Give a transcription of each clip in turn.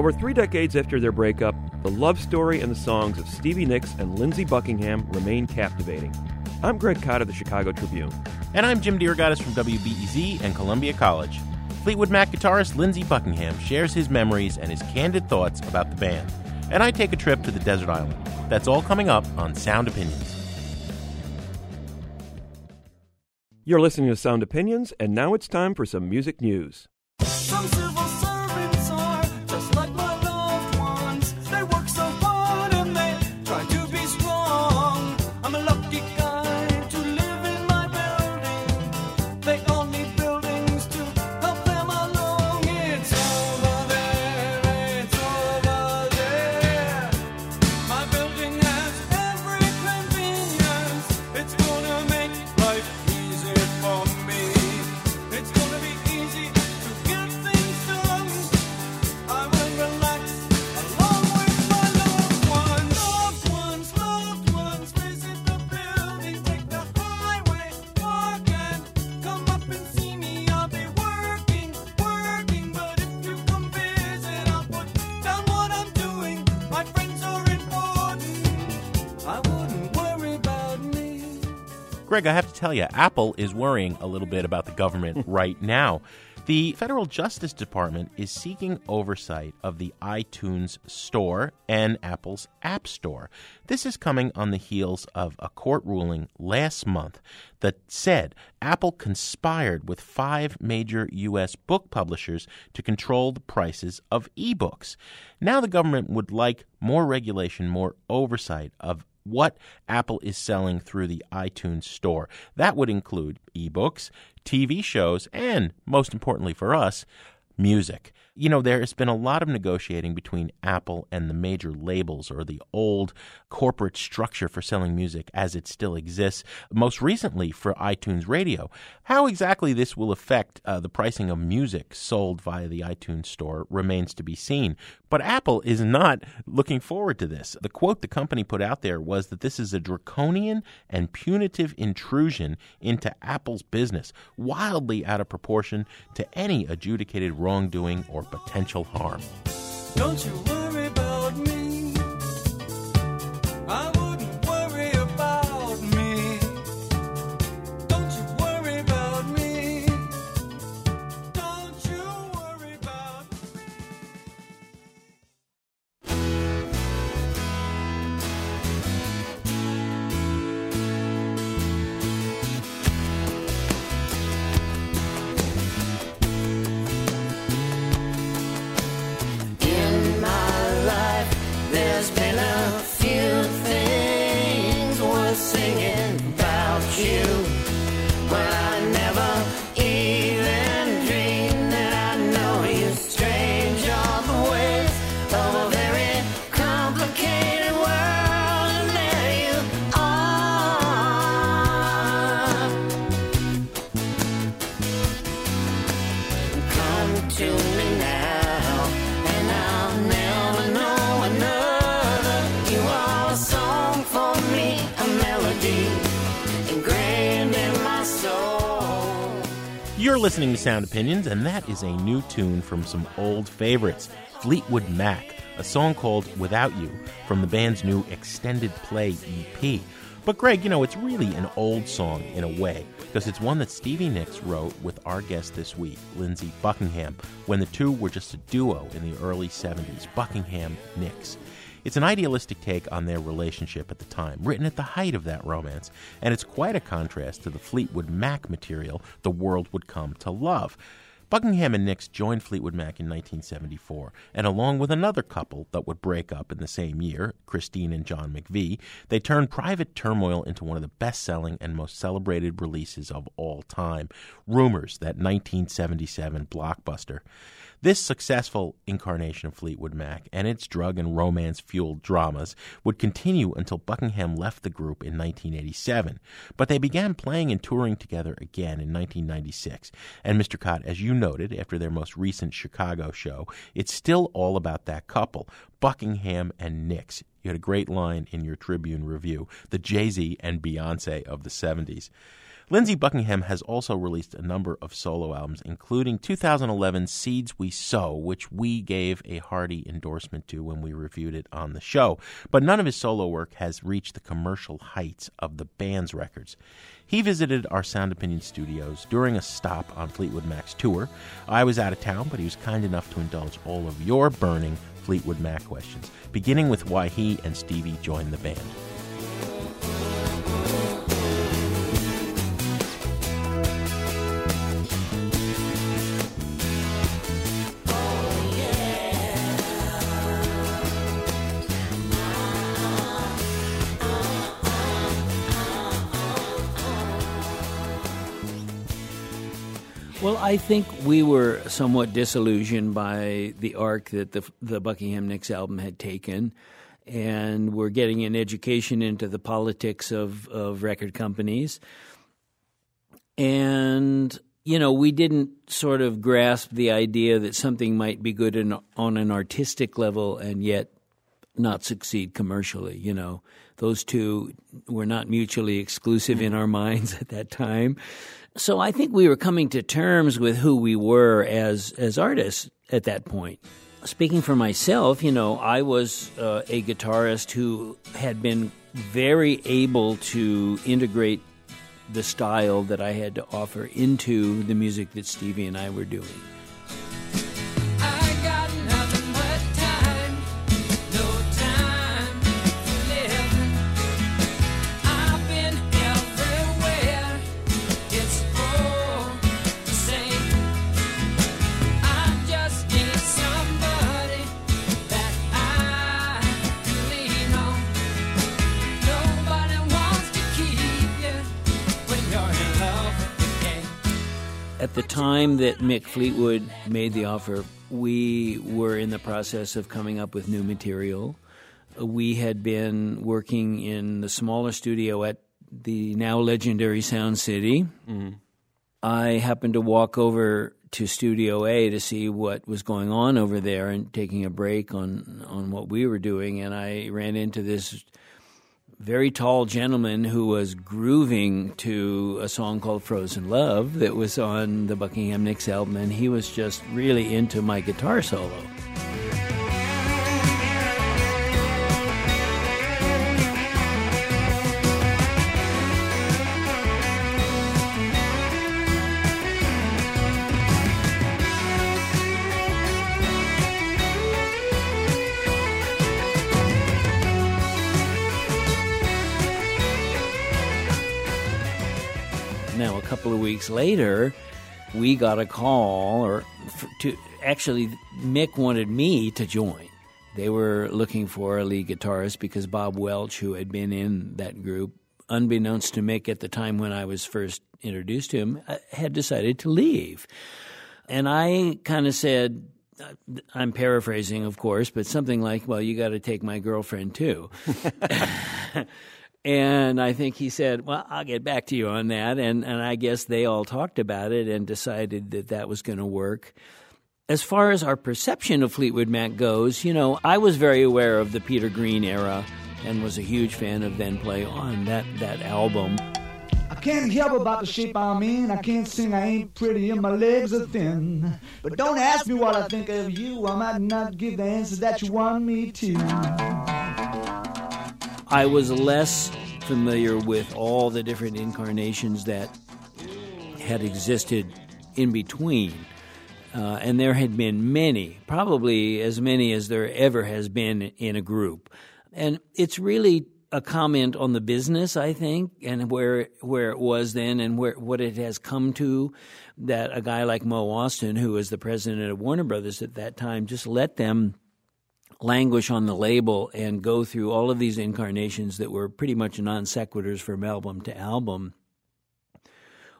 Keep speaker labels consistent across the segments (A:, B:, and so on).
A: Over three decades after their breakup, the love story and the songs of Stevie Nicks and Lindsey Buckingham remain captivating. I'm Greg Kot of the Chicago Tribune.
B: And I'm Jim DeRogatis from WBEZ and Columbia College. Fleetwood Mac guitarist Lindsey Buckingham shares his memories and his candid thoughts about the band. And I take a trip to the desert island. That's all coming up on Sound Opinions.
A: You're listening to Sound Opinions, and now it's time for some music news.
B: Greg, I have to tell you, Apple is worrying a little bit about the government right now. The Federal Justice Department is seeking oversight of the iTunes Store and Apple's App Store. This is coming on the heels of a court ruling last month that said Apple conspired with five major U.S. book publishers to control the prices of ebooks. Now the government would like more regulation, more oversight of what Apple is selling through the iTunes Store. That would include ebooks, TV shows, and most importantly for us, music. You know, there has been a lot of negotiating between Apple and the major labels or the old corporate structure for selling music as it still exists, most recently for iTunes Radio. How exactly this will affect uh, the pricing of music sold via the iTunes Store remains to be seen. But Apple is not looking forward to this. The quote the company put out there was that this is a draconian and punitive intrusion into Apple's business, wildly out of proportion to any adjudicated wrongdoing or potential harm. Listening to Sound Opinions, and that is a new tune from some old favorites Fleetwood Mac, a song called Without You from the band's new extended play EP. But, Greg, you know, it's really an old song in a way, because it's one that Stevie Nicks wrote with our guest this week, Lindsey Buckingham, when the two were just a duo in the early 70s Buckingham Nicks. It's an idealistic take on their relationship at the time, written at the height of that romance, and it's quite a contrast to the Fleetwood Mac material the world would come to love. Buckingham and Nicks joined Fleetwood Mac in 1974, and along with another couple that would break up in the same year, Christine and John McVie, they turned Private Turmoil into one of the best selling and most celebrated releases of all time. Rumors, that 1977 blockbuster. This successful incarnation of Fleetwood Mac and its drug and romance fueled dramas would continue until Buckingham left the group in 1987. But they began playing and touring together again in 1996. And Mr. Kot, as you noted after their most recent Chicago show, it's still all about that couple, Buckingham and Nicks. You had a great line in your Tribune review, the Jay Z and Beyonce of the 70s. Lindsey Buckingham has also released a number of solo albums, including 2011 Seeds We Sow, which we gave a hearty endorsement to when we reviewed it on the show. But none of his solo work has reached the commercial heights of the band's records. He visited our Sound Opinion studios during a stop on Fleetwood Mac's tour. I was out of town, but he was kind enough to indulge all of your burning Fleetwood Mac questions, beginning with why he and Stevie joined the band.
C: I think we were somewhat disillusioned by the arc that the the Buckingham Nicks album had taken, and we're getting an education into the politics of of record companies. And you know, we didn't sort of grasp the idea that something might be good in, on an artistic level and yet not succeed commercially. You know, those two were not mutually exclusive in our minds at that time. So I think we were coming to terms with who we were as as artists at that point. Speaking for myself, you know, I was uh, a guitarist who had been very able to integrate the style that I had to offer into the music that Stevie and I were doing. At the time that Mick Fleetwood made the offer, we were in the process of coming up with new material. We had been working in the smaller studio at the now legendary Sound City. Mm-hmm. I happened to walk over to Studio A to see what was going on over there and taking a break on on what we were doing and I ran into this very tall gentleman who was grooving to a song called Frozen Love that was on the Buckingham Nicks album, and he was just really into my guitar solo. Couple of weeks later, we got a call, or to actually, Mick wanted me to join. They were looking for a lead guitarist because Bob Welch, who had been in that group, unbeknownst to Mick at the time when I was first introduced to him, uh, had decided to leave. And I kind of said, uh, I'm paraphrasing, of course, but something like, well, you got to take my girlfriend too. And I think he said, Well, I'll get back to you on that. And, and I guess they all talked about it and decided that that was going to work. As far as our perception of Fleetwood Mac goes, you know, I was very aware of the Peter Green era and was a huge fan of Then Play On, that, that album.
D: I can't help about the shape I'm in. I can't sing, I ain't pretty, and my legs are thin. But don't ask me what I think of you. I might not give the answer that you want me to.
C: I was less familiar with all the different incarnations that had existed in between. Uh, and there had been many, probably as many as there ever has been in a group. And it's really a comment on the business, I think, and where where it was then, and where what it has come to. That a guy like Mo Ostin, who was the president of Warner Brothers at that time, just let them languish on the label and go through all of these incarnations that were pretty much non sequiturs from album to album,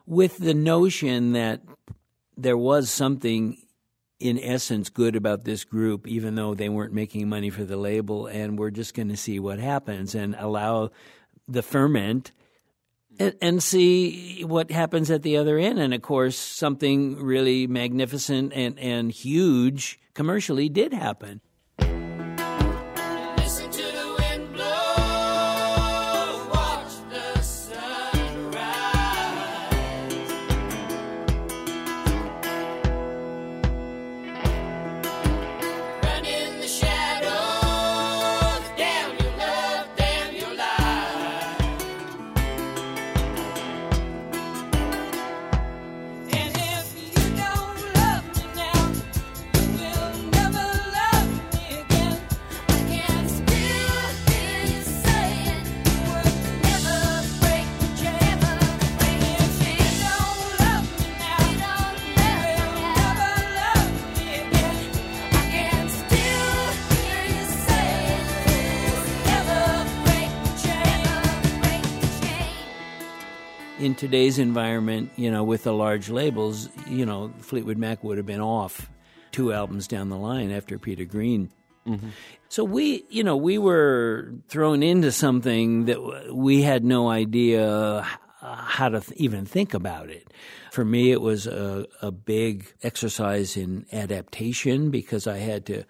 C: with the notion that there was something in essence good about this group, even though they weren't making money for the label, and we're just going to see what happens and allow the ferment and, see what happens at the other end. And of course, something really magnificent and, and huge commercially did happen.
A: In
C: today's environment, you know, with the large labels, you know, Fleetwood Mac would have been off two albums down the line after Peter Green. Mm-hmm. So we, you know, we were thrown into something that we had no idea uh, how to th- even think about it. For me, it was a, a big exercise in adaptation because I had to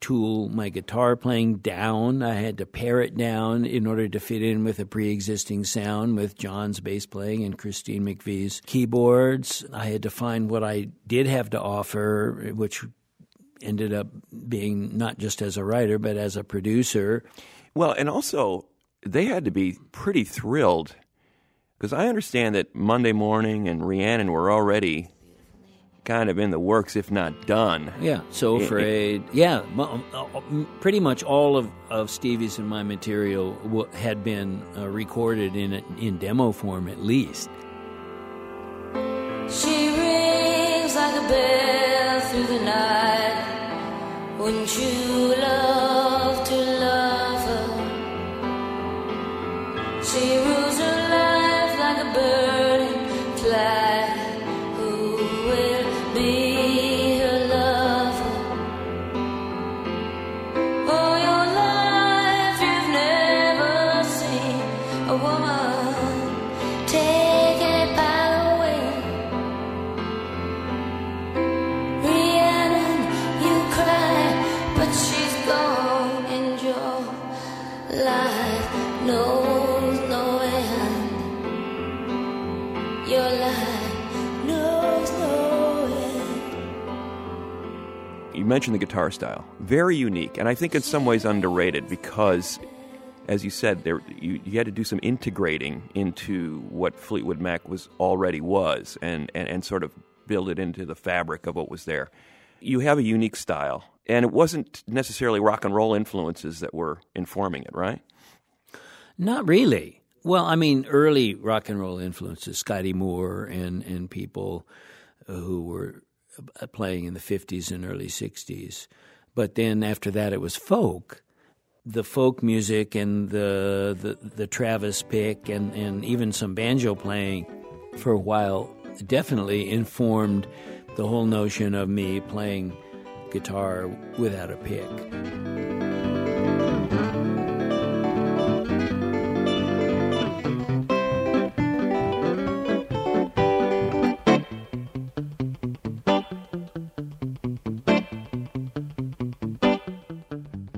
C: tool my guitar playing down. I had to pare it down in order to fit in with a pre existing sound with John's bass playing and Christine McVie's keyboards. I had to find what I did have to offer, which ended up being not just as a writer, but as a producer.
E: Well, and also they had to be pretty thrilled because I understand that Monday morning and Rhiannon were already kind of in the works, if not done.
C: Yeah, so
E: Yeah,
C: afraid. Yeah, mo- uh, uh, pretty much all of, of Stevie's and my material w- had been uh, recorded in a, in demo form at least.
F: She rings like a bell through the night. Wouldn't you love to love her? She
E: mentioned the guitar style, very unique, and I think in some ways underrated because, as you said, there you, you had to do some integrating into what Fleetwood Mac was already was, and, and and sort of build it into the fabric of what was there. You have a unique style, and it wasn't necessarily rock and roll influences that were informing it, right?
C: Not really. Well, I mean, early rock and roll influences, Scotty Moore and, and people who were Uh, playing in the 50s and early 60s. But then after that, it was folk. The folk music and the, the, the Travis pick and, and even some banjo playing for a while definitely informed the whole notion of me playing guitar without a pick.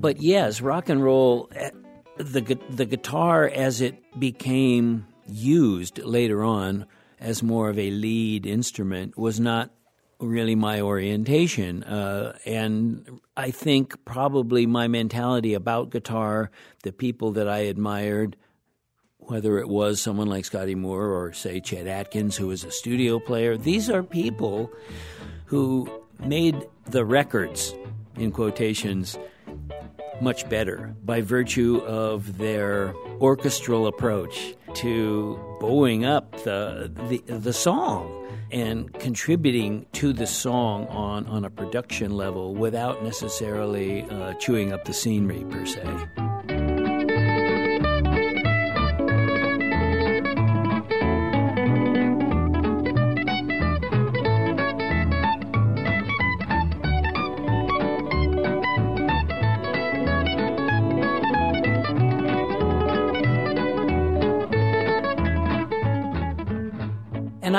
C: But yes, rock and roll, eh, the the guitar as it became used later on as more of a lead instrument was not really my orientation, uh, and I think probably my mentality about guitar, the people that I admired, whether it was someone like Scotty Moore or say Chet Atkins, who was a studio player, these are people who made the records in quotations much better by virtue of their orchestral approach to bowing up the, the, the song and contributing to the song on, on a production level without necessarily uh, chewing up the scenery per se.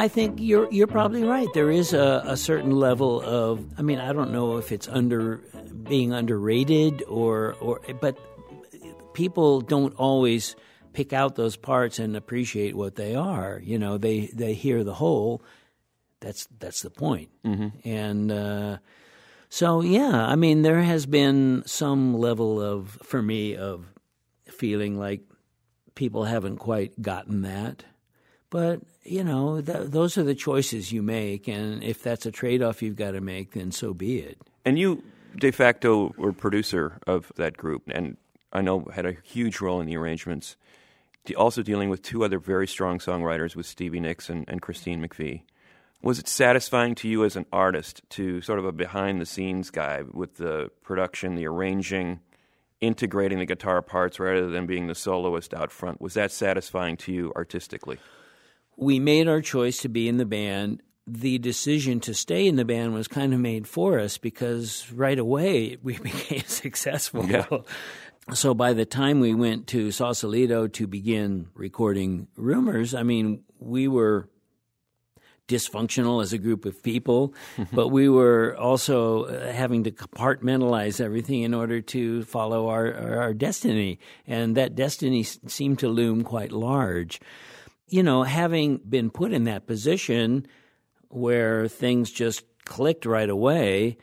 C: I think you're you're probably right. There is a, a certain level of I mean, I don't know if it's under being underrated or or but people don't always pick out those parts and appreciate what they are. You know, they they hear the whole. That's that's the point. And uh, so yeah, I mean, there has been some level of for me of feeling like people haven't quite gotten that. But you know, th- those are the choices you make, and if that's a trade-off you've got to make, then so be it.
E: And you, de facto, were producer of that group, and I know had a huge role in the arrangements. De- Also dealing with two other very strong songwriters with Stevie Nicks and, and Christine McVie. Was it satisfying to you as an artist to sort of a behind the scenes guy with the production, the arranging, integrating the guitar parts rather than being the soloist out front? Was that satisfying to you artistically?
C: We made our choice to be in the band. The decision to stay in the band was kind of made for us because right away we became successful.
E: Yeah.
C: So by the time we went to Sausalito to begin recording Rumors, I mean, we were dysfunctional as a group of people, but we were also uh, having to compartmentalize everything in order to follow our, our, our destiny. And that destiny seemed to loom quite large. You know, having been put in that position where things just clicked right away,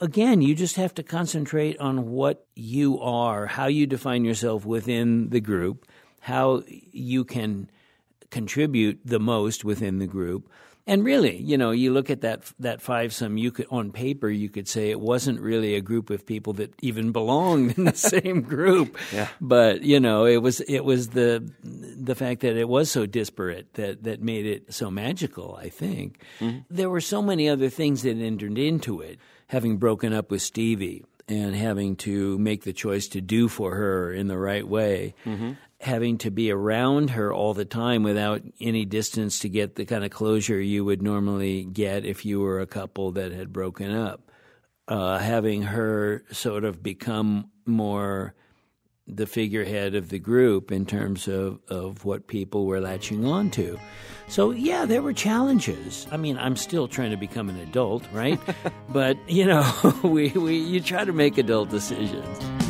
C: again, you just have to concentrate on what you are, how you define yourself within the group, how you can contribute the most within the group. And really, you know, you look at that that five some. You could on paper, you could say it wasn't really a group of people that even belonged in the same group.
E: Yeah.
C: But you know, it was it was the the fact that it was so disparate that that made it so magical. I think mm-hmm. there were so many other things that entered into it. Having broken up with Stevie and having to make the choice to do for her in the right way mm-hmm. Having to be around her all the time without any distance to get the kind of closure you would normally get if you were a couple that had broken up. Uh, having her sort of become more the figurehead of the group in terms of, of what people were latching on to. So, yeah, there were challenges. I mean, I'm still trying to become an adult, right? but, you know, we, we, you try to make adult decisions.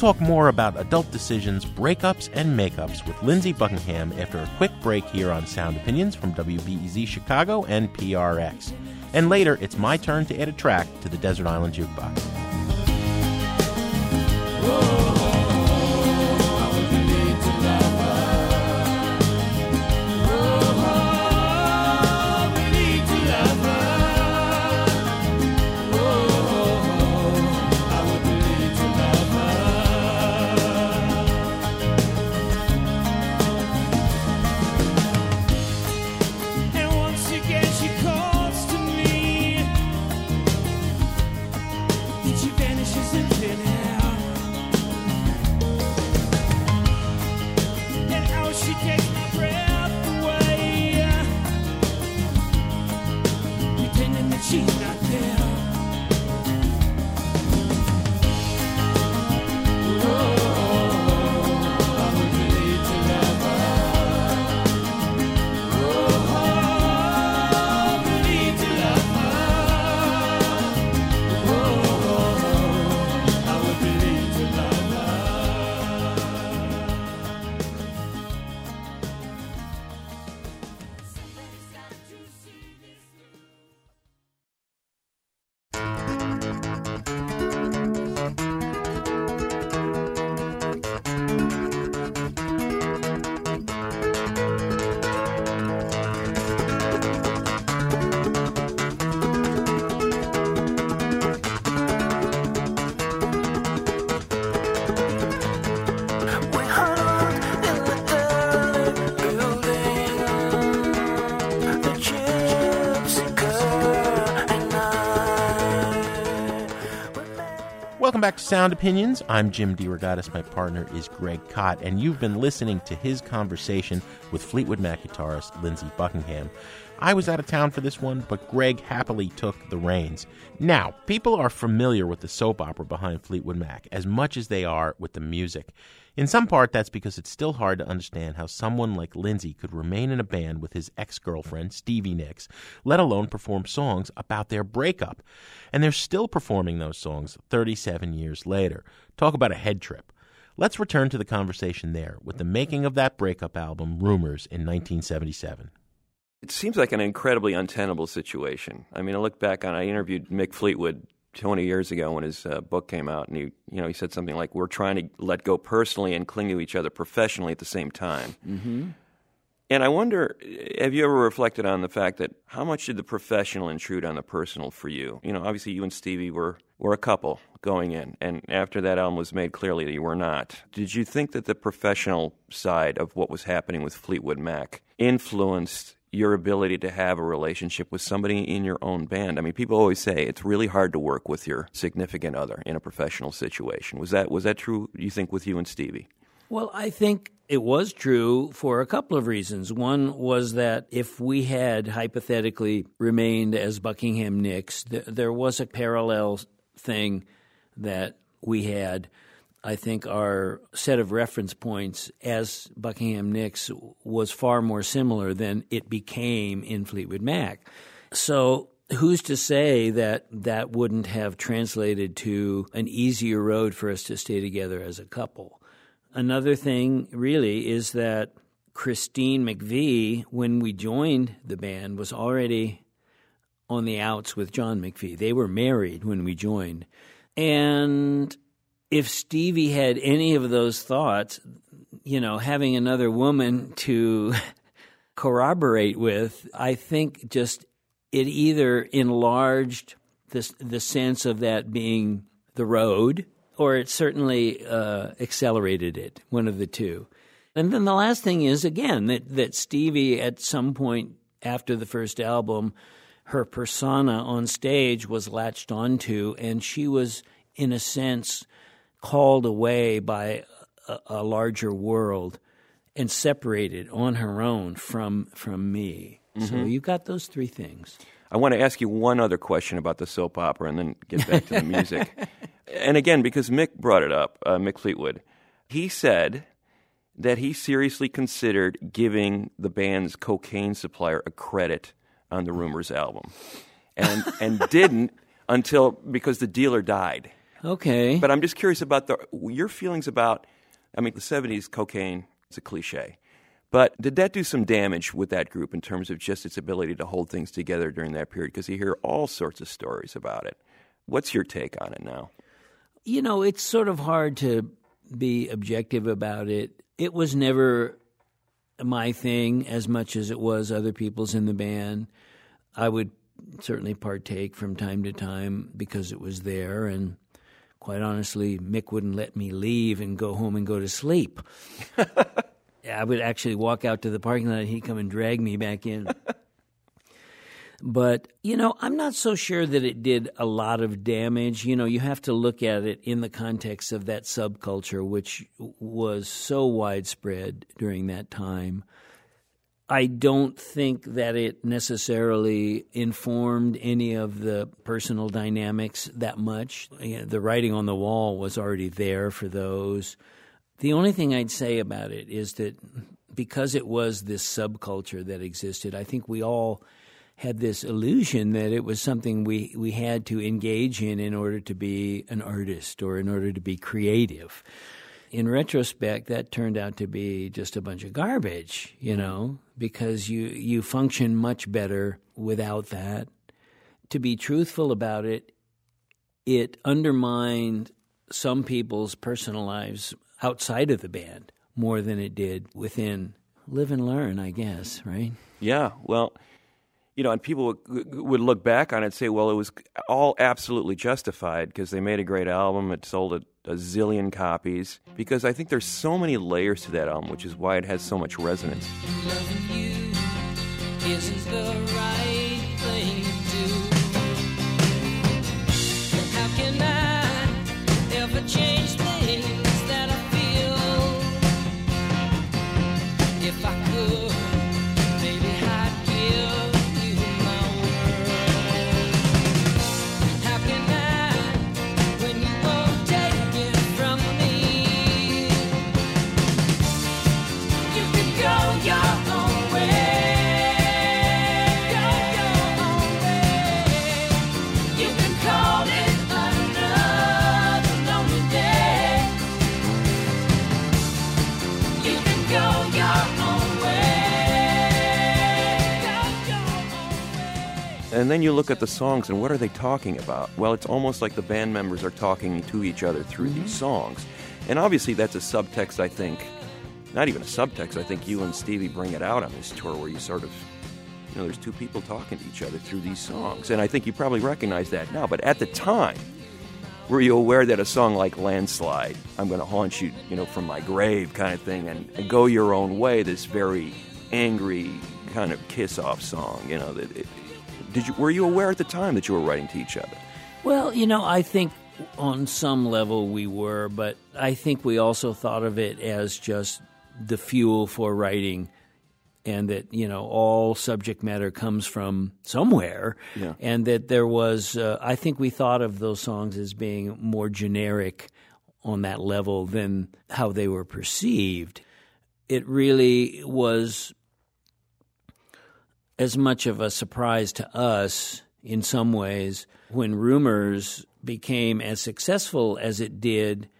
B: Talk more about adult decisions, breakups, and makeups with Lindsey Buckingham after a quick break here on Sound Opinions from WBEZ Chicago and PRX. And later, it's my turn to add a track to the Desert Island Jukebox.
A: And
B: Welcome back to Sound Opinions. I'm Jim DeRogatis. My partner is Greg Kot, and you've been listening to his conversation with Fleetwood Mac guitarist Lindsey Buckingham. I was out of town for this one, but Greg happily took the reins. Now, people are familiar with the soap opera behind Fleetwood Mac as much as they are with the music. In some part, that's because it's still hard to understand how someone like Lindsey could remain in a band with his ex girlfriend, Stevie Nicks, let alone perform songs about their breakup. And they're still performing those songs 37 years later. Talk about a head trip. Let's return to the conversation there with the making of that breakup album, Rumors, in 1977.
E: It seems like an incredibly untenable situation. I mean, I look back on I interviewed Mick Fleetwood 20 years ago when his uh, book came out, and he, you know, he said something like, "We're trying to let go personally and cling to each other professionally at the same time."
C: Mm-hmm.
E: And I wonder, have you ever reflected on the fact that how much did the professional intrude on the personal for you? You know, obviously you and Stevie were were a couple going in, and after that album was made clearly that you were not. Did you think that the professional side of what was happening with Fleetwood Mac influenced your ability to have a relationship with somebody in your own band? I mean, people always say it's really hard to work with your significant other in a professional situation. Was that was that true? You think with you and Stevie?
C: Well, I think it was true for a couple of reasons. One was that if we had hypothetically remained as Buckingham Nicks, th- there was a parallel thing that we had. I think our set of reference points as Buckingham Nicks was far more similar than it became in Fleetwood Mac. So who's to say that that wouldn't have translated to an easier road for us to stay together as a couple? Another thing, really, is that Christine McVie, when we joined the band, was already on the outs with John McVie. They were married when we joined. And if Stevie had any of those thoughts, you know, having another woman to corroborate with, I think just it either enlarged the, the sense of that being the road or it certainly uh, accelerated it, one of the two. And then the last thing is, again, that, that Stevie, at some point after the first album, her persona on stage was latched onto, and she was, in a sense, called away by a, a larger world and separated on her own from from me. So
E: Mhm.
C: you got those three things.
E: I want to ask you one other question about the soap opera and then get back to the music. and again, because Mick brought it up, uh, Mick Fleetwood, he said that he seriously considered giving the band's cocaine supplier a credit on the Rumors album, and and didn't until because the dealer died.
C: Okay.
E: But I'm just curious about the your feelings about. I mean, the '70s cocaine is a cliche, but did that do some damage with that group in terms of just its ability to hold things together during that period? Because you hear all sorts of stories about it. What's your take on it now?
C: You know, it's sort of hard to be objective about it. It was never my thing as much as it was other people's in the band. I would certainly partake from time to time because it was there and quite honestly Mick wouldn't let me leave and go home and go to sleep. I would actually walk out to the parking lot and he'd come and drag me back in. But, you know, I'm not so sure that it did a lot of damage. You know, you have to look at it in the context of that subculture, which was so widespread during that time. I don't think that it necessarily informed any of the personal dynamics that much. The writing on the wall was already there for those. The only thing I'd say about it is that because it was this subculture that existed, I think we all had this illusion that it was something we, we had to engage in in order to be an artist or in order to be creative. In retrospect, that turned out to be just a bunch of garbage, you know, because you, you function much better without that. To be truthful about it, it undermined some people's personal lives outside of the band more than it did within. Live and learn, I guess, right?
E: Yeah, well, you know, and people would, look back on it and say, well, it was all absolutely justified because they made a great album. It sold a, a zillion copies. Because I think there's so many layers to that album, which is why it has so much resonance. And then you look at the songs and what are they talking about? Well, it's almost like the band members are talking to each other through these mm-hmm. songs. And obviously, that's a subtext, I think. Not even a subtext. I think you and Stevie bring it out on this tour where you sort of, you know, there's two people talking to each other through these songs. And I think you probably recognize that now. But at the time, were you aware that a song like Landslide, I'm going to haunt you, you know, from my grave kind of thing, and, and go your own way, this very angry kind of kiss off song, you know, that it, did you were you aware at the time that you were writing to each other?
C: Well, you know, I think on some level we were, but I think we also thought of it as just the fuel for writing and that, you know, all subject matter comes from somewhere.
E: Yeah.
C: And that there was, uh, I think we thought of those songs as being more generic on that level than how they were perceived. It really was as much of a surprise to us in some ways when rumors became as successful as it did.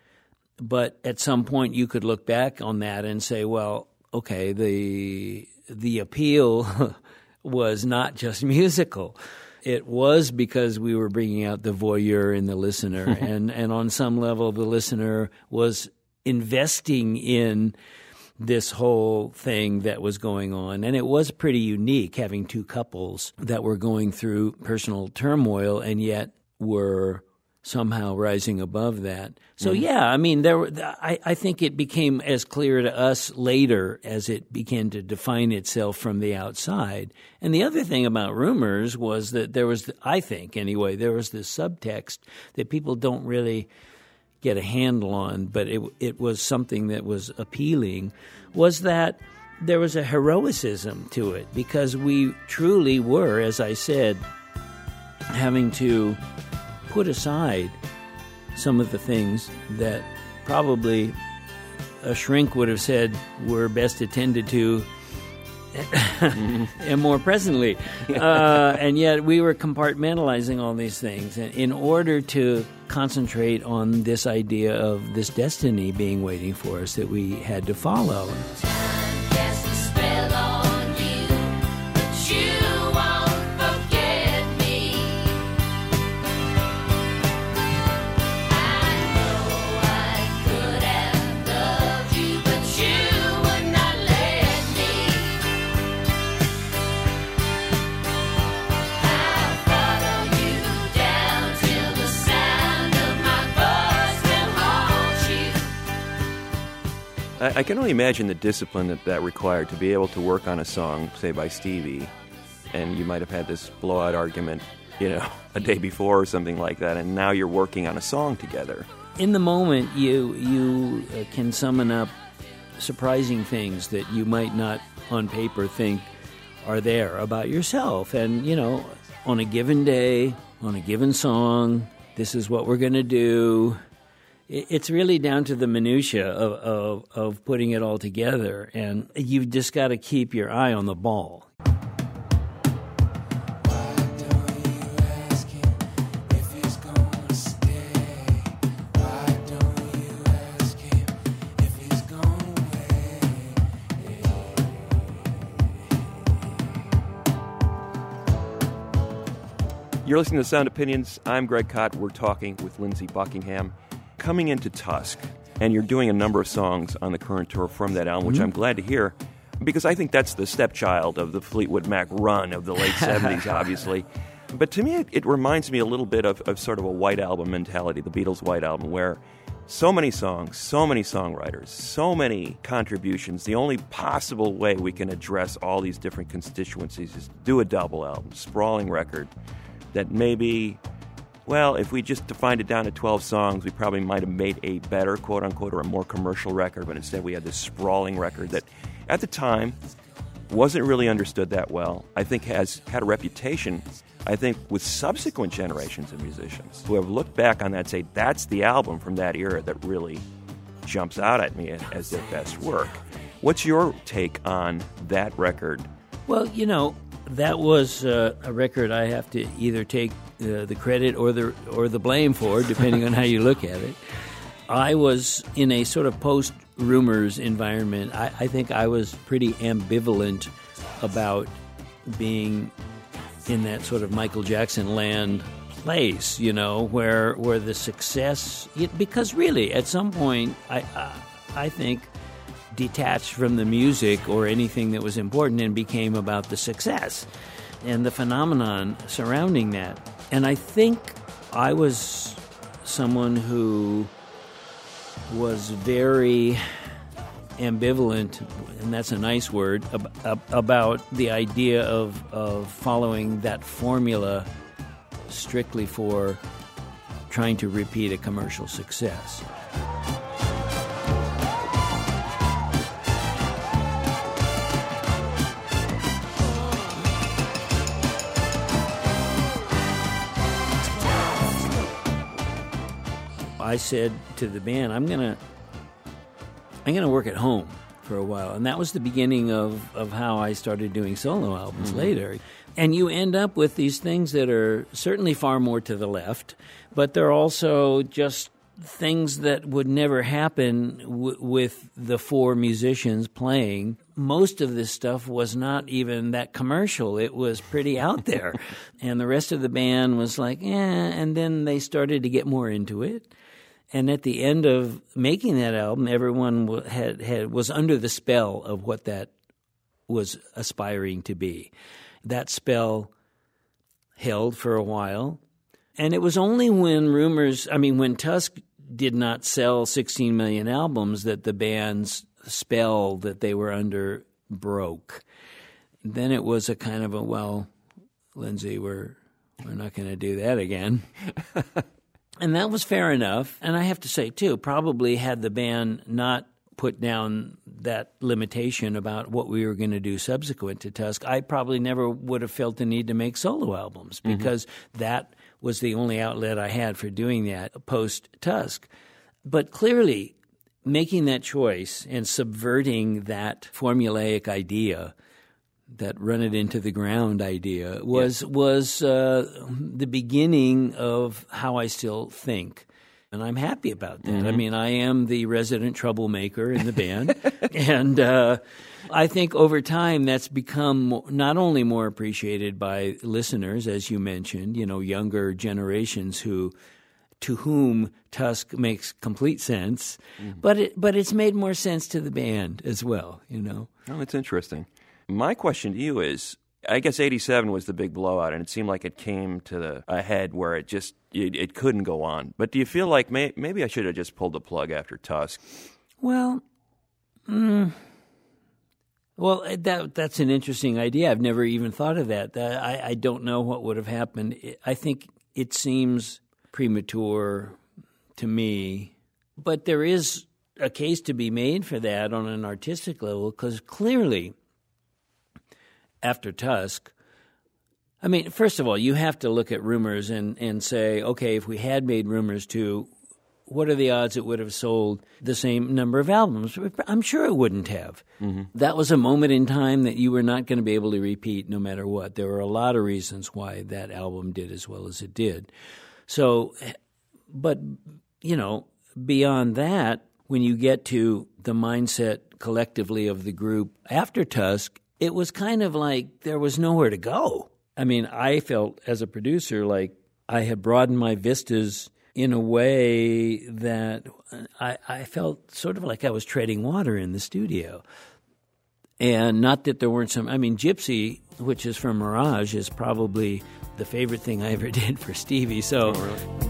C: But at some point you could look back on that and say well okay the the appeal was not just musical. It was because we were bringing out the voyeur in the listener. And and on some level the listener was investing in this whole thing that was going on. And it was pretty unique having two couples that were going through personal turmoil and yet were somehow rising above that. So mm-hmm. yeah, I mean, there. Were, I I think it became as clear to us later as it began to define itself from the outside. And the other thing about rumors was that there was, I think anyway, there was this subtext that people don't really get a handle on, but it it was something that was appealing, was that there was a heroicism to it because we truly were, as I said, having to put aside some of the things that probably a shrink would have said were best attended to and more presently. Uh, and yet we were compartmentalizing all these things in- in order to concentrate on this idea of this destiny being waiting for us that we had to follow.
E: I, I can only imagine the discipline that that required to be able to work on a song, say by Stevie, and you might have had this blowout argument, you know, a day before or something like that, and now you're working on a song together.
C: in the moment you you uh, can summon up surprising things that you might not on paper think are there about yourself and you know on a given day on a given song this is what we're going to do it's really down to the minutia of, of, of putting it all together and you've just got to keep your eye on the ball
E: You're listening to Sound Opinions. I'm Greg Kot. We're talking with Lindsey Buckingham. Coming into Tusk, and you're doing a number of songs on the current tour from that album, which mm-hmm. I'm glad to hear because I think that's the stepchild of the Fleetwood Mac run of the late 70s, obviously. But to me, it, it reminds me a little bit of, of sort of a White Album mentality, the Beatles' White Album, where so many songs, so many songwriters, so many contributions. The only possible way we can address all these different constituencies is to do a double album, sprawling record that maybe, well, if we just defined it down to 12 songs, we probably might have made a better, quote unquote, or a more commercial record, but instead we had this sprawling record that at the time wasn't really understood that well. I think has had a reputation, I think, with subsequent generations of musicians who have looked back on that say, that's the album from that era that really jumps out at me as their best work. What's your take on that record?
C: Well, you know, that was uh, a record I have to either take uh, the credit or the or the blame for, depending on how you look at it. I was in a sort of post rumors environment. I, I think I was pretty ambivalent about being in that sort of Michael Jackson land place, you know, where where the success because really at some point I uh, I think detached from the music or anything that was important and became about the success and the phenomenon surrounding that. And I think I was someone who was very ambivalent, and that's a nice word, ab- ab- about the idea of, of following that formula strictly for trying to repeat a commercial success. I said to the band, I'm gonna I'm gonna work at home for a while. And that was the beginning of, of how I started doing solo albums later. And you end up with these things that are certainly far more to the left, but they're also just things that would never happen w- with the four musicians playing. Most of this stuff was not even that commercial. It was pretty out there. and the rest of the band was like, eh. And then they started to get more into it. And at the end of making that album, everyone had, had was under the spell of what that was aspiring to be. That spell held for a while, and it was only when rumors, I mean, when Tusk did not sell 16 million albums that the band's spell that they were under broke. Then it was a kind of a well, Lindsey, we're we're not going to do that again. And that was fair enough. And I have to say, too, probably had the band not put down that limitation about what we were going to do subsequent to Tusk, I probably never would have felt the need to make solo albums mm-hmm. because that was the only outlet I had for doing that post Tusk. But clearly, making that choice and subverting that formulaic idea that run it into the ground idea was was uh, the beginning of how I still think. And I'm happy about that. I mean, I am the resident troublemaker in the band. and uh, I think over time that's become not only more appreciated by listeners, as you mentioned, you know, younger generations who to whom Tusk makes complete sense, but it but it's made more sense to the band as well, you know.
E: Oh, that's interesting. My question to you is I guess 87 was the big blowout, and it seemed like it came to the, a head where it just it, it couldn't go on. But do you feel like may, maybe I should have just pulled the plug after Tusk?
C: Well, mm, well, uh, that that's an interesting idea. I've never even thought of that. That- I, I don't know what would have happened. I think it seems premature to me, but there is a case to be made for that on an artistic level because clearly, after Tusk. I mean, first of all, you have to look at rumors and, and say, okay, if we had made rumors too, what are the odds it would have sold the same number of albums? I'm sure it wouldn't have. Mm-hmm. That was a moment in time that you were not going to be able to repeat no matter what. There were a lot of reasons why that album did as well as it did. So, but, you know, beyond that, when you get to the mindset collectively of the group after Tusk, it was kind of like there was nowhere to go. I mean, I felt as a producer like I had broadened my vistas in a way that I, I felt sort of like I was treading water in the studio. And not that there weren't some, I mean, Gypsy, which is from Mirage, is probably the favorite thing I ever did for Stevie. So,
F: oh, To
C: the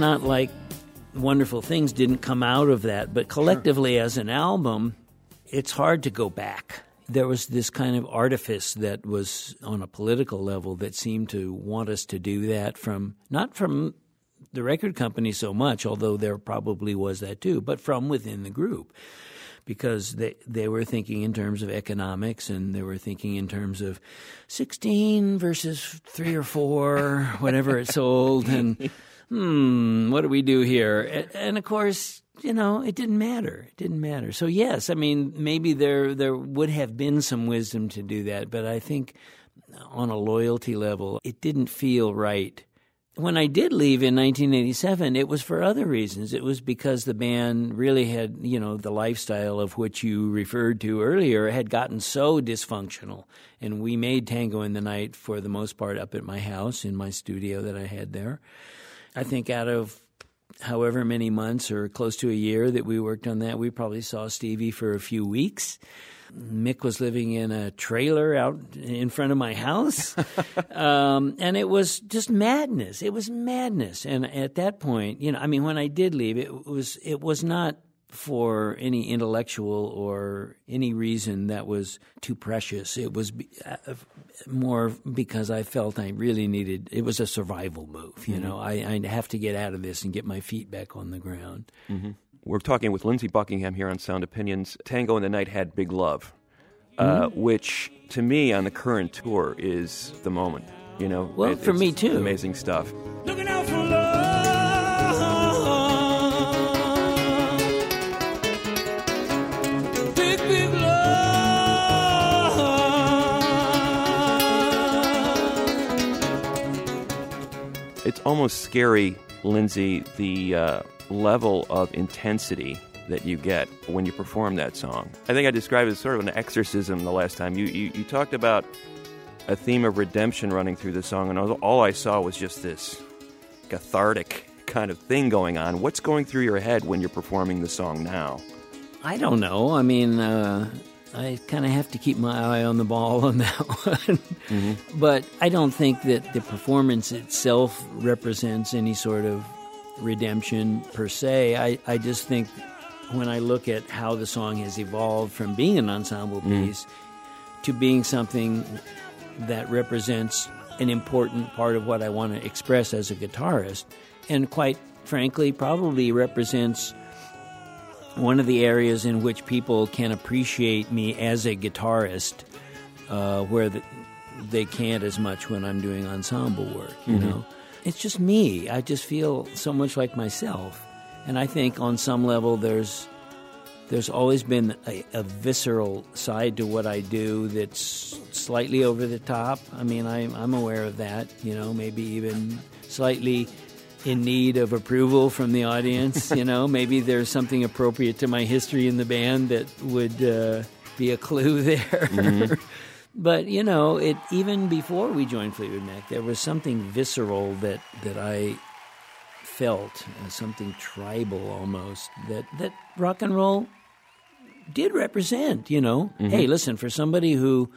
C: not like wonderful things didn't come out of that, but collectively as an album, it's hard to go back. There was this kind of artifice that was on a political level that seemed to want us to do that from not from the record company so much, although there probably was that too, but from within the group because they they were thinking in terms of economics and they were thinking in terms of 16 versus 3 or 4 whatever it sold and hmm what do we do here and, of course you know it didn't matter it didn't matter so yes i mean maybe there there would have been some wisdom to do that but i think on a loyalty level it didn't feel right when I did leave in 1987, it was for other reasons. It was because the band really had, you know, the lifestyle of which you referred to earlier had gotten so dysfunctional. And we made Tango in the Night for the most part up at my house in my studio that I had there. I think out of however many months or close to a year that we worked on that, we probably saw Stevie for a few weeks. Mick was living in a trailer out in front of my house. um, and it was just madness. It was madness. And at that point, you know, I mean, when I did leave, it was, it was not for any intellectual or any reason that was too precious. It was be, uh, more because I felt I really needed, it was a survival move. You know, I, I have to get out of this and get my feet back on the ground.
E: We're talking with Lindsey Buckingham here on Sound Opinions. Tango in the Night had Big Love, uh, which to me on the current tour is the moment. You know,
C: Well, for me, too.
E: Amazing stuff.
A: Looking out
E: It's almost scary, Lindsey, the uh, level of intensity that you get when you perform that song. I think I described it as sort of an exorcism the last time. You, you, you talked about a theme of redemption running through the song, and all I saw was just this cathartic kind of thing going on. What's going through your head when you're performing the song now?
C: I don't know. I mean, uh, I kind of have to keep my eye on the ball on that one. Mm-hmm. But I don't think that the performance itself represents any sort of redemption per se. I, I just think when I look at how the song has evolved from being an ensemble mm-hmm. piece to being something that represents an important part of what I want to express as a guitarist, and quite frankly, probably represents one of the areas in which people can appreciate me as a guitarist, uh, where the, they can't as much when I'm doing ensemble work. You know, it's just me. I just feel so much like myself, and I think on some level there's there's always been a, a visceral side to what I do that's slightly over the top. I mean, I'm, I'm aware of that, you know, maybe even slightly in need of approval from the audience. you know, maybe there's something appropriate to my history in the band that would uh, be a clue there. but you know, it even before we joined Fleetwood Mac, there was something visceral that that I felt, uh, something tribal almost that that rock and roll did represent. You know, hey, listen, for somebody who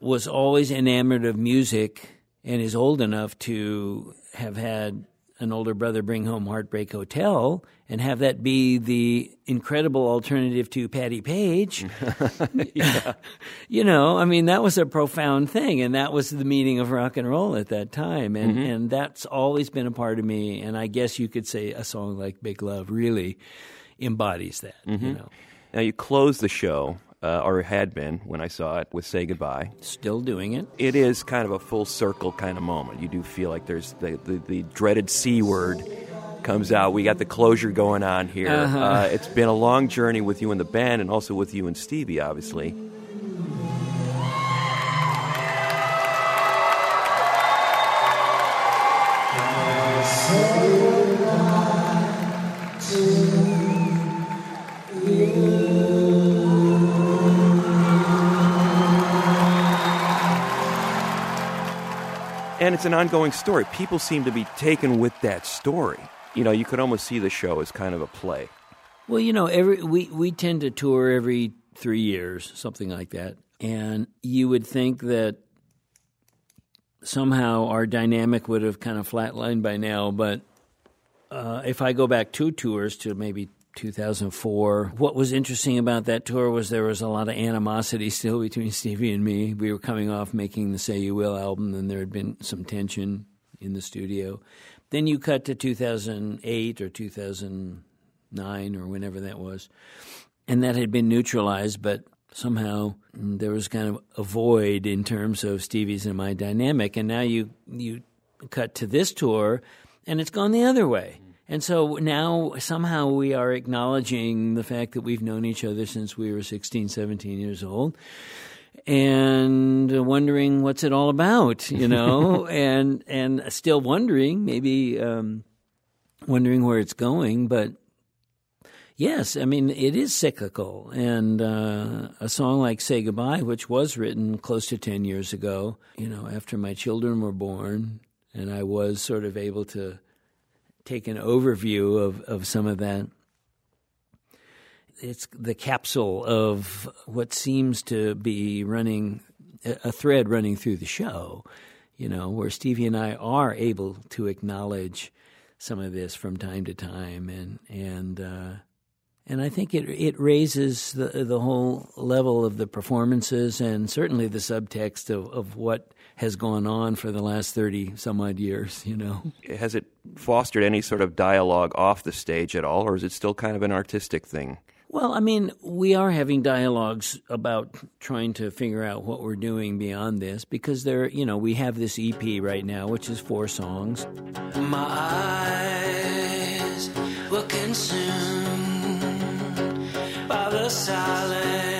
C: was always enamored of music and is old enough to have had an older brother bring home Heartbreak Hotel and have that be the incredible alternative to Patti Page. you know, I mean, that was a profound thing, and that was the meaning of rock and roll at that time, and mm-hmm. and that's always been a part of me. And I guess you could say a song like Big Love really embodies that. You mm-hmm. know,
E: Now, you close the show, uh, or had been when I saw it, with Say Goodbye.
C: still doing it.
E: It is kind of a full circle kind of moment. You do feel like there's the, the, the dreaded C word comes out. We got the closure going on here. uh it's been a long journey with you and the band, and also with you and Stevie, obviously. And it's an ongoing story. People seem to be taken with that story. You know, you could almost see the show as kind of a play.
C: Well, you know, every we we tend to tour every three years, something like that, and you would think that somehow our dynamic would have kind of flatlined by now. But uh, if I go back two tours to maybe 2004, what was interesting about that tour was there was a lot of animosity still between Stevie and me. We were coming off making the Say You Will album, and there had been some tension in the studio. Then you cut to 2008 or 2009 or whenever that was, and that had been neutralized, but somehow mm, there was kind of a void in terms of Stevie's and my dynamic. And now you you cut to this tour, and it's gone the other way. And so now somehow we are acknowledging the fact that we've known each other since we were 16, 17 years old and wondering what's it all about, you know, and and still wondering, maybe um, wondering where it's going, but yes, I mean it is cyclical, and uh, a song like "Say Goodbye," which was written close to ten years ago, you know, after my children were born, and I was sort of able to take an overview of, of some of that. It's the capsule of what seems to be running a thread running through the show, you know, where Stevie and I are able to acknowledge some of this from time to time, and and uh, and I think it it raises the the whole level of the performances and certainly the subtext of, of what has gone on for the last thirty some odd years. You know,
E: Has it fostered any sort of dialogue off the stage at all, or is it still kind of an artistic thing?
C: Well, I mean, we are having dialogues about trying to figure out what we're doing beyond this because there, you know, we have this EP right now, which is four songs.
G: My eyes were consumed by the silence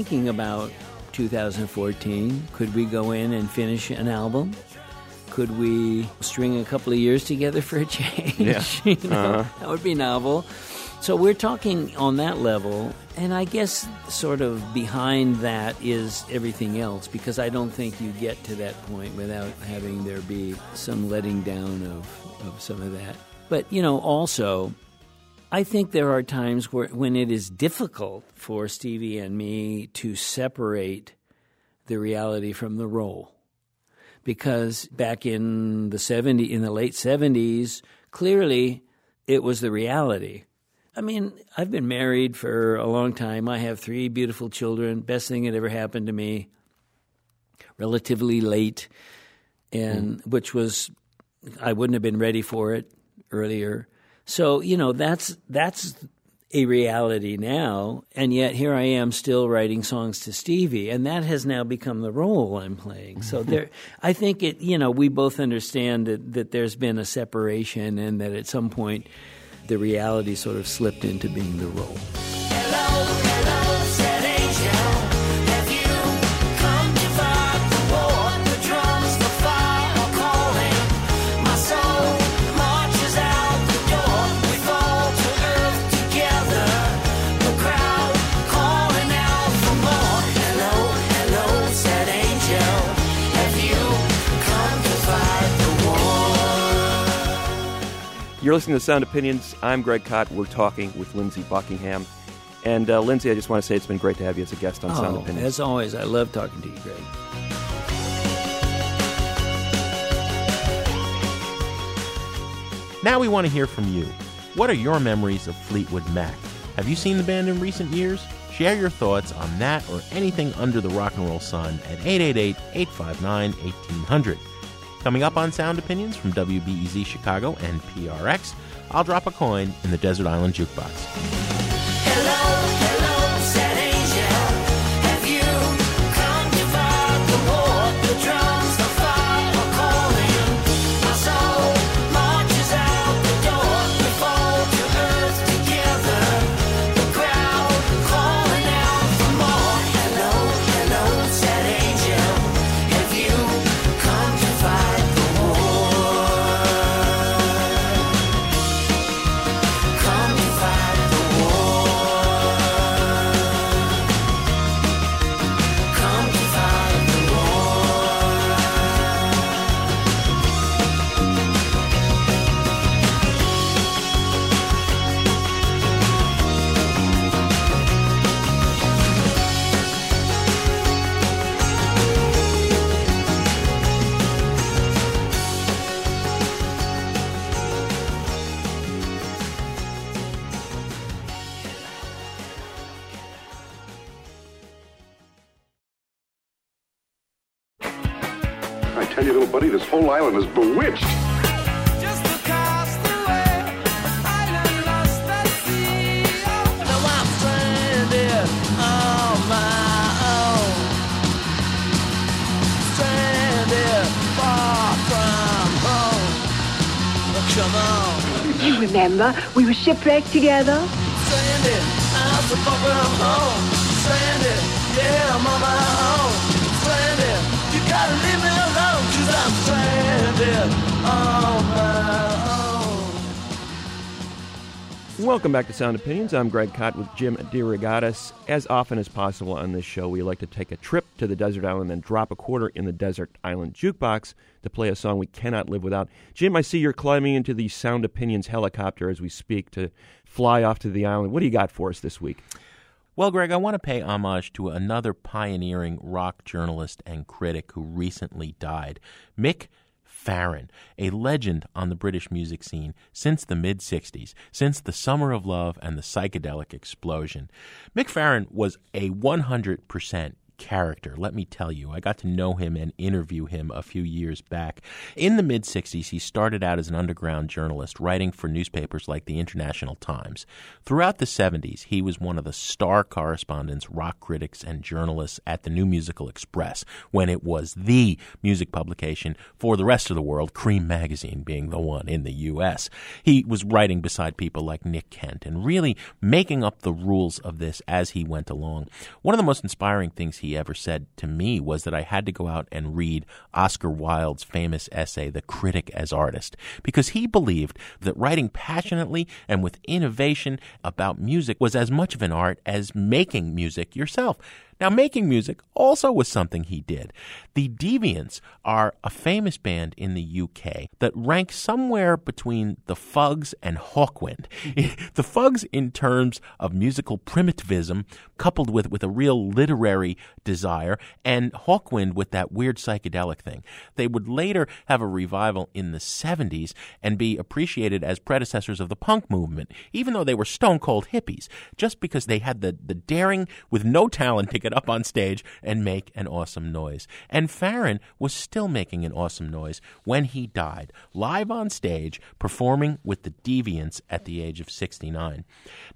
C: thinking about 2014. Could we go in and finish an album? Could we string a couple of years together for a change?
E: Yeah.
C: You know,
E: Uh-huh.
C: That would be novel. So we're talking on that level, and I guess sort of behind that is everything else because I don't think you get to that point without having there be some letting down of, of some of that. But, you know, also, I think there are times where when it is difficult for Stevie and me to separate the reality from the role. Because back in the 70 in the late 70s, clearly it was the reality. I mean, I've been married for a long time. I have three beautiful children. Best thing that ever happened to me. Relatively late, and hmm. which was I wouldn't have been ready for it earlier. So you know that's that's a reality now, and yet here I am still writing songs to Stevie, and that has now become the role I'm playing. So there, I think it. You know, we both understand that that there's been a separation, and that at some point the reality sort of slipped into being the role.
E: You're listening to Sound Opinions. I'm Greg Kot. We're talking with Lindsey Buckingham. And uh, Lindsey, I just want to say it's been great to have you as a guest on Sound
C: Oh,
E: Opinions.
C: as always, I love talking to you, Greg.
B: Now we want to hear from you. What are your memories of Fleetwood Mac? Have you seen the band in recent years? Share your thoughts on that or anything under the rock and roll sun at 888 859 1800. Coming up on Sound Opinions from WBEZ Chicago and PRX, I'll drop a coin in the Desert Island Jukebox.
G: Hello,
H: tell you, little buddy, this whole island is bewitched.
A: Just a castaway, island lost at sea. Now I'm stranded on my own. Stranded far from home. Come on.
I: You remember, we were shipwrecked together.
A: Stranded, I'm so far from home. Stranded, yeah, I'm on my own. Stranded, you gotta leave stranded on my own.
E: Welcome back to Sound Opinions. I'm Greg Kot with Jim DeRogatis. As often as possible on this show, we like to take a trip to the desert island and drop a quarter in the desert island jukebox to play a song we cannot live without. Jim, I see you're climbing into the Sound Opinions helicopter as we speak to fly off to the island. What do you got for us this week?
B: Well, Greg, I want to pay homage to another pioneering rock journalist and critic who recently died, Mick Farren, a legend on the British music scene since the mid 60s, since the Summer of Love and the psychedelic explosion. Mick Farren was a 100% character. Let me tell you, I got to know him and interview him a few years back. In the mid 60s, he started out as an underground journalist, writing for newspapers like the International Times. Throughout the 70s, he was one of the star correspondents, rock critics, and journalists at the New Musical Express when it was the music publication for the rest of the world, Creem Magazine being the one in the U.S. He was writing beside people like Nick Kent and really making up the rules of this as he went along. One of the most inspiring things he ever said to me was that I had to go out and read Oscar Wilde's famous essay, The Critic as Artist, because he believed that writing passionately and with innovation about music was as much of an art as making music yourself. Now, making music also was something he did. The Deviants are a famous band in the UK that rank somewhere between the Fugs and Hawkwind. the Fugs, in terms of musical primitivism, coupled with, with a real literary desire, and Hawkwind with that weird psychedelic thing. They would later have a revival in the 70s and be appreciated as predecessors of the punk movement, even though they were stone cold hippies, just because they had the, the daring with no talent to get up on stage and make an awesome noise. And Farren was still making an awesome noise when he died, live on stage, performing with the Deviants at the age of 69.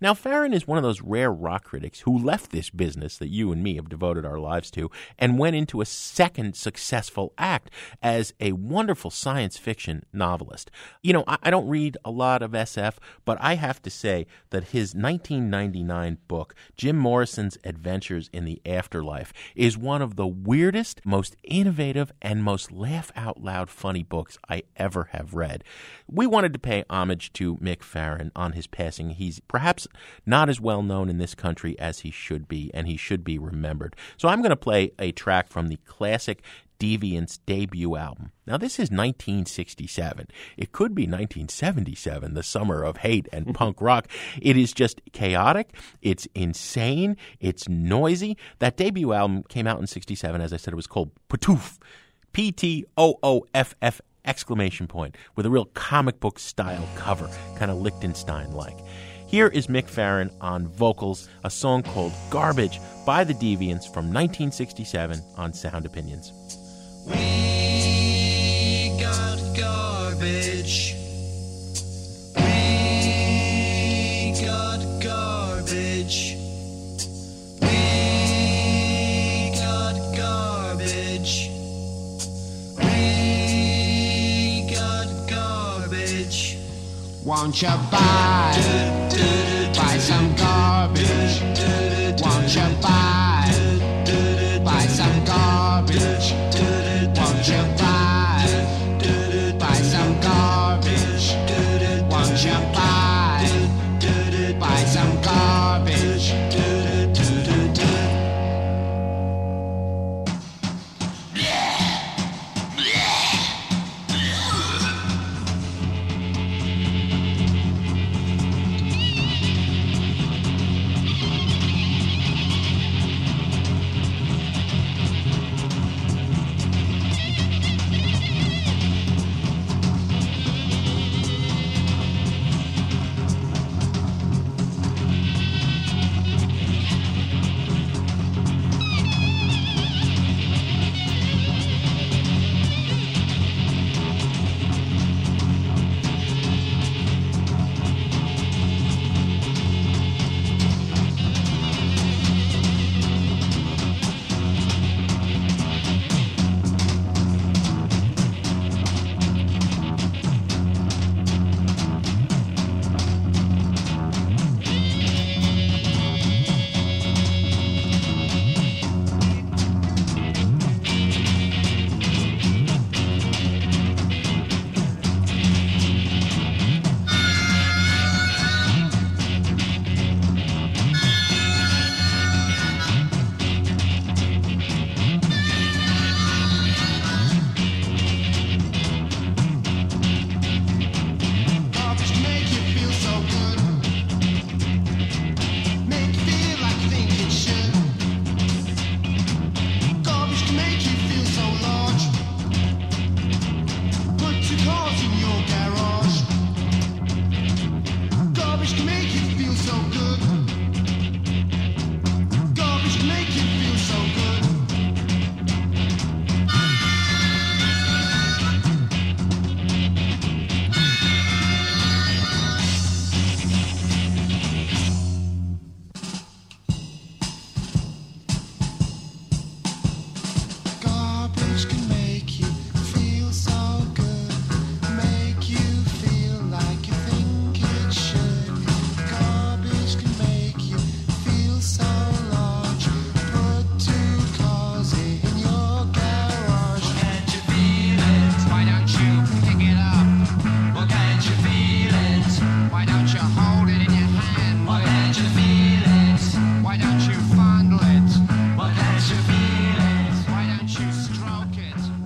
B: Now, Farren is one of those rare rock critics who left this business that you and me have devoted our lives to and went into a second successful act as a wonderful science fiction novelist. You know, I, I don't read a lot of SF, but I have to say that his 1999 book, Jim Morrison's Adventures in the Afterlife, is one of the weirdest, most innovative, and most laugh out loud funny books I ever have read. We wanted to pay homage to Mick Farren on his passing. He's perhaps not as well known in this country as he should be, and he should be remembered. So I'm going to play a track from the classic Deviant's debut album. Now, this is 1967. It could be 1977, the summer of hate and mm-hmm. punk rock. It is just chaotic. It's insane. It's noisy. That debut album came out in 67. As I said, it was called Ptooff. P T O O F F exclamation point with a real comic book style cover, kind of Lichtenstein like. Here is Mick Farren on vocals, a song called Garbage by the Deviants from 1967 on Sound Opinions.
A: We got garbage. We got garbage. We got garbage. We got garbage.
J: Won't you buy, buy some garbage? Won't you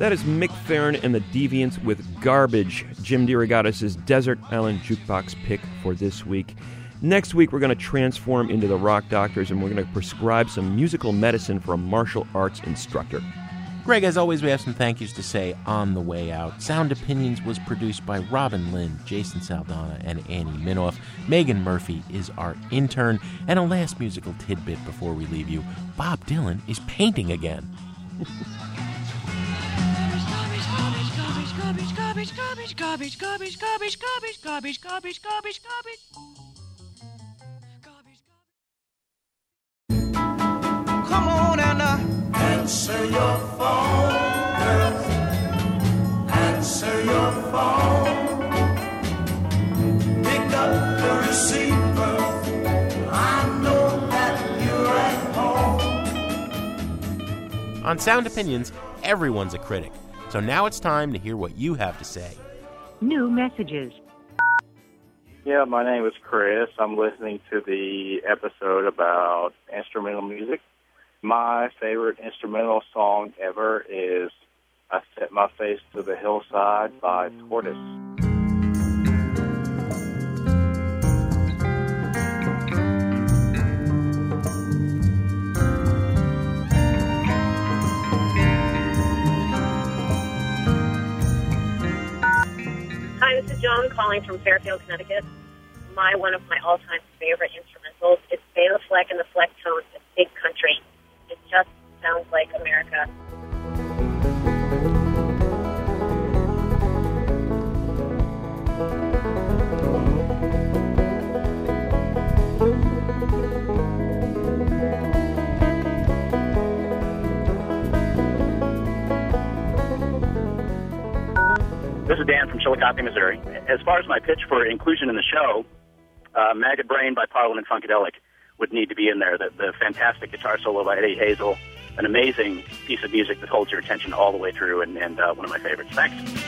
E: That is Mick Farren and the Deviants with Garbage, Jim DeRogatis' Desert Island Jukebox pick for this week. Next week, we're going to transform into the Rock Doctors and we're going to prescribe some musical medicine for a martial arts instructor.
B: Greg, as always, we have some thank yous to say on the way out. Sound Opinions was produced by Robin Linn, Jason Saldanha, and Annie Minoff. Megan Murphy is our intern. And a last musical tidbit before we leave you Bob Dylan is painting again.
A: Garbage, garbage, garbage, garbage, garbage, garbage, garbage, garbage, garbage, garbage, garbage, garbage.
K: Come on and uh, answer your phone, girl. Answer your phone. Pick up the receiver. I know that you're at home.
B: On Sound Opinions, everyone's a critic. So now it's time to hear what you have to say.
L: New messages.
M: Yeah, my name is Chris. I'm listening to the episode about instrumental music. My favorite instrumental song ever is I Set My Face to the Hillside by Tortoise.
N: Hi, this is Joan calling from Fairfield, Connecticut. My one of my all-time favorite instrumentals is Bela Fleck and the Flecktones. It's Big Country. It just sounds like America.
O: This is Dan from Chillicothe, Missouri. As far as my pitch for inclusion in the show, uh, Maggot Brain by Parliament Funkadelic would need to be in there. The, the fantastic guitar solo by Eddie Hazel, an amazing piece of music that holds your attention all the way through, and, and uh, one of my favorites. Thanks.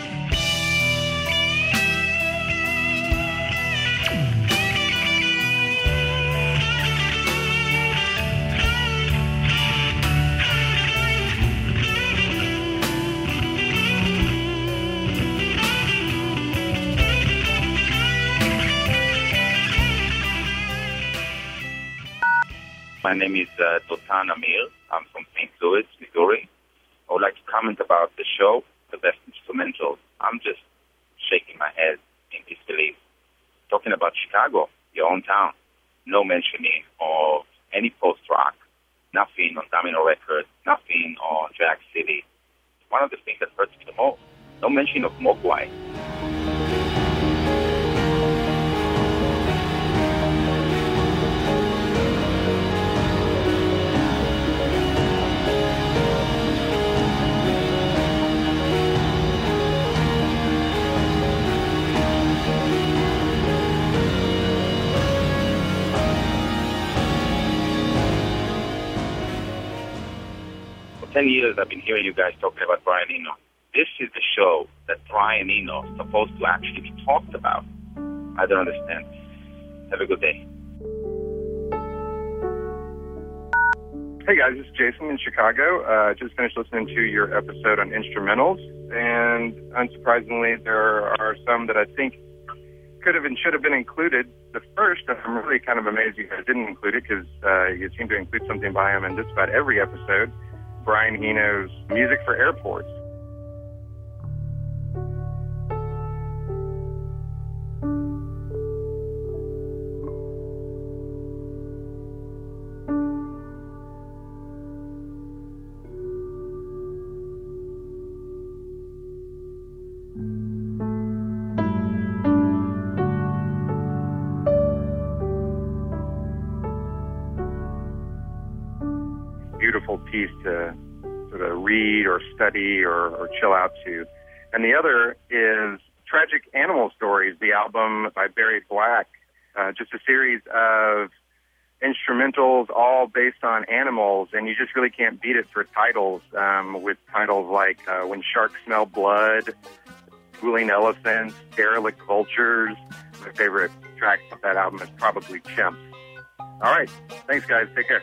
P: My name is uh, Dotan Amir. I'm from St. Louis, Missouri. I would like to comment about the show, the best instrumentals. I'm just shaking my head in disbelief. Talking about Chicago, your own town, no mentioning of any post rock, nothing on Domino Records, nothing on Drag City. One of the things that hurts me the most, no mention of Mogwai. 10 years, I've been hearing you guys talking about Brian Eno. This is the show that Brian Eno is supposed to actually be talked about. I don't understand. Have a good day.
Q: Hey guys, it's Jason in Chicago. Uh, just finished listening to your episode on instrumentals, and unsurprisingly, there are some that I think could have and should have been included. The first, I'm really kind of amazed you guys didn't include it because uh, you seem to include something by him in just about every episode. Brian Eno's music for airports. Study or, or chill out to. And the other is Tragic Animal Stories, the album by Barry Black, uh, just a series of instrumentals all based on animals, and you just really can't beat it for titles um, with titles like uh, When Sharks Smell Blood, Schooling Elephants, Derelict Vultures. My favorite track of that album is probably Chimps. All right. Thanks, guys. Take care.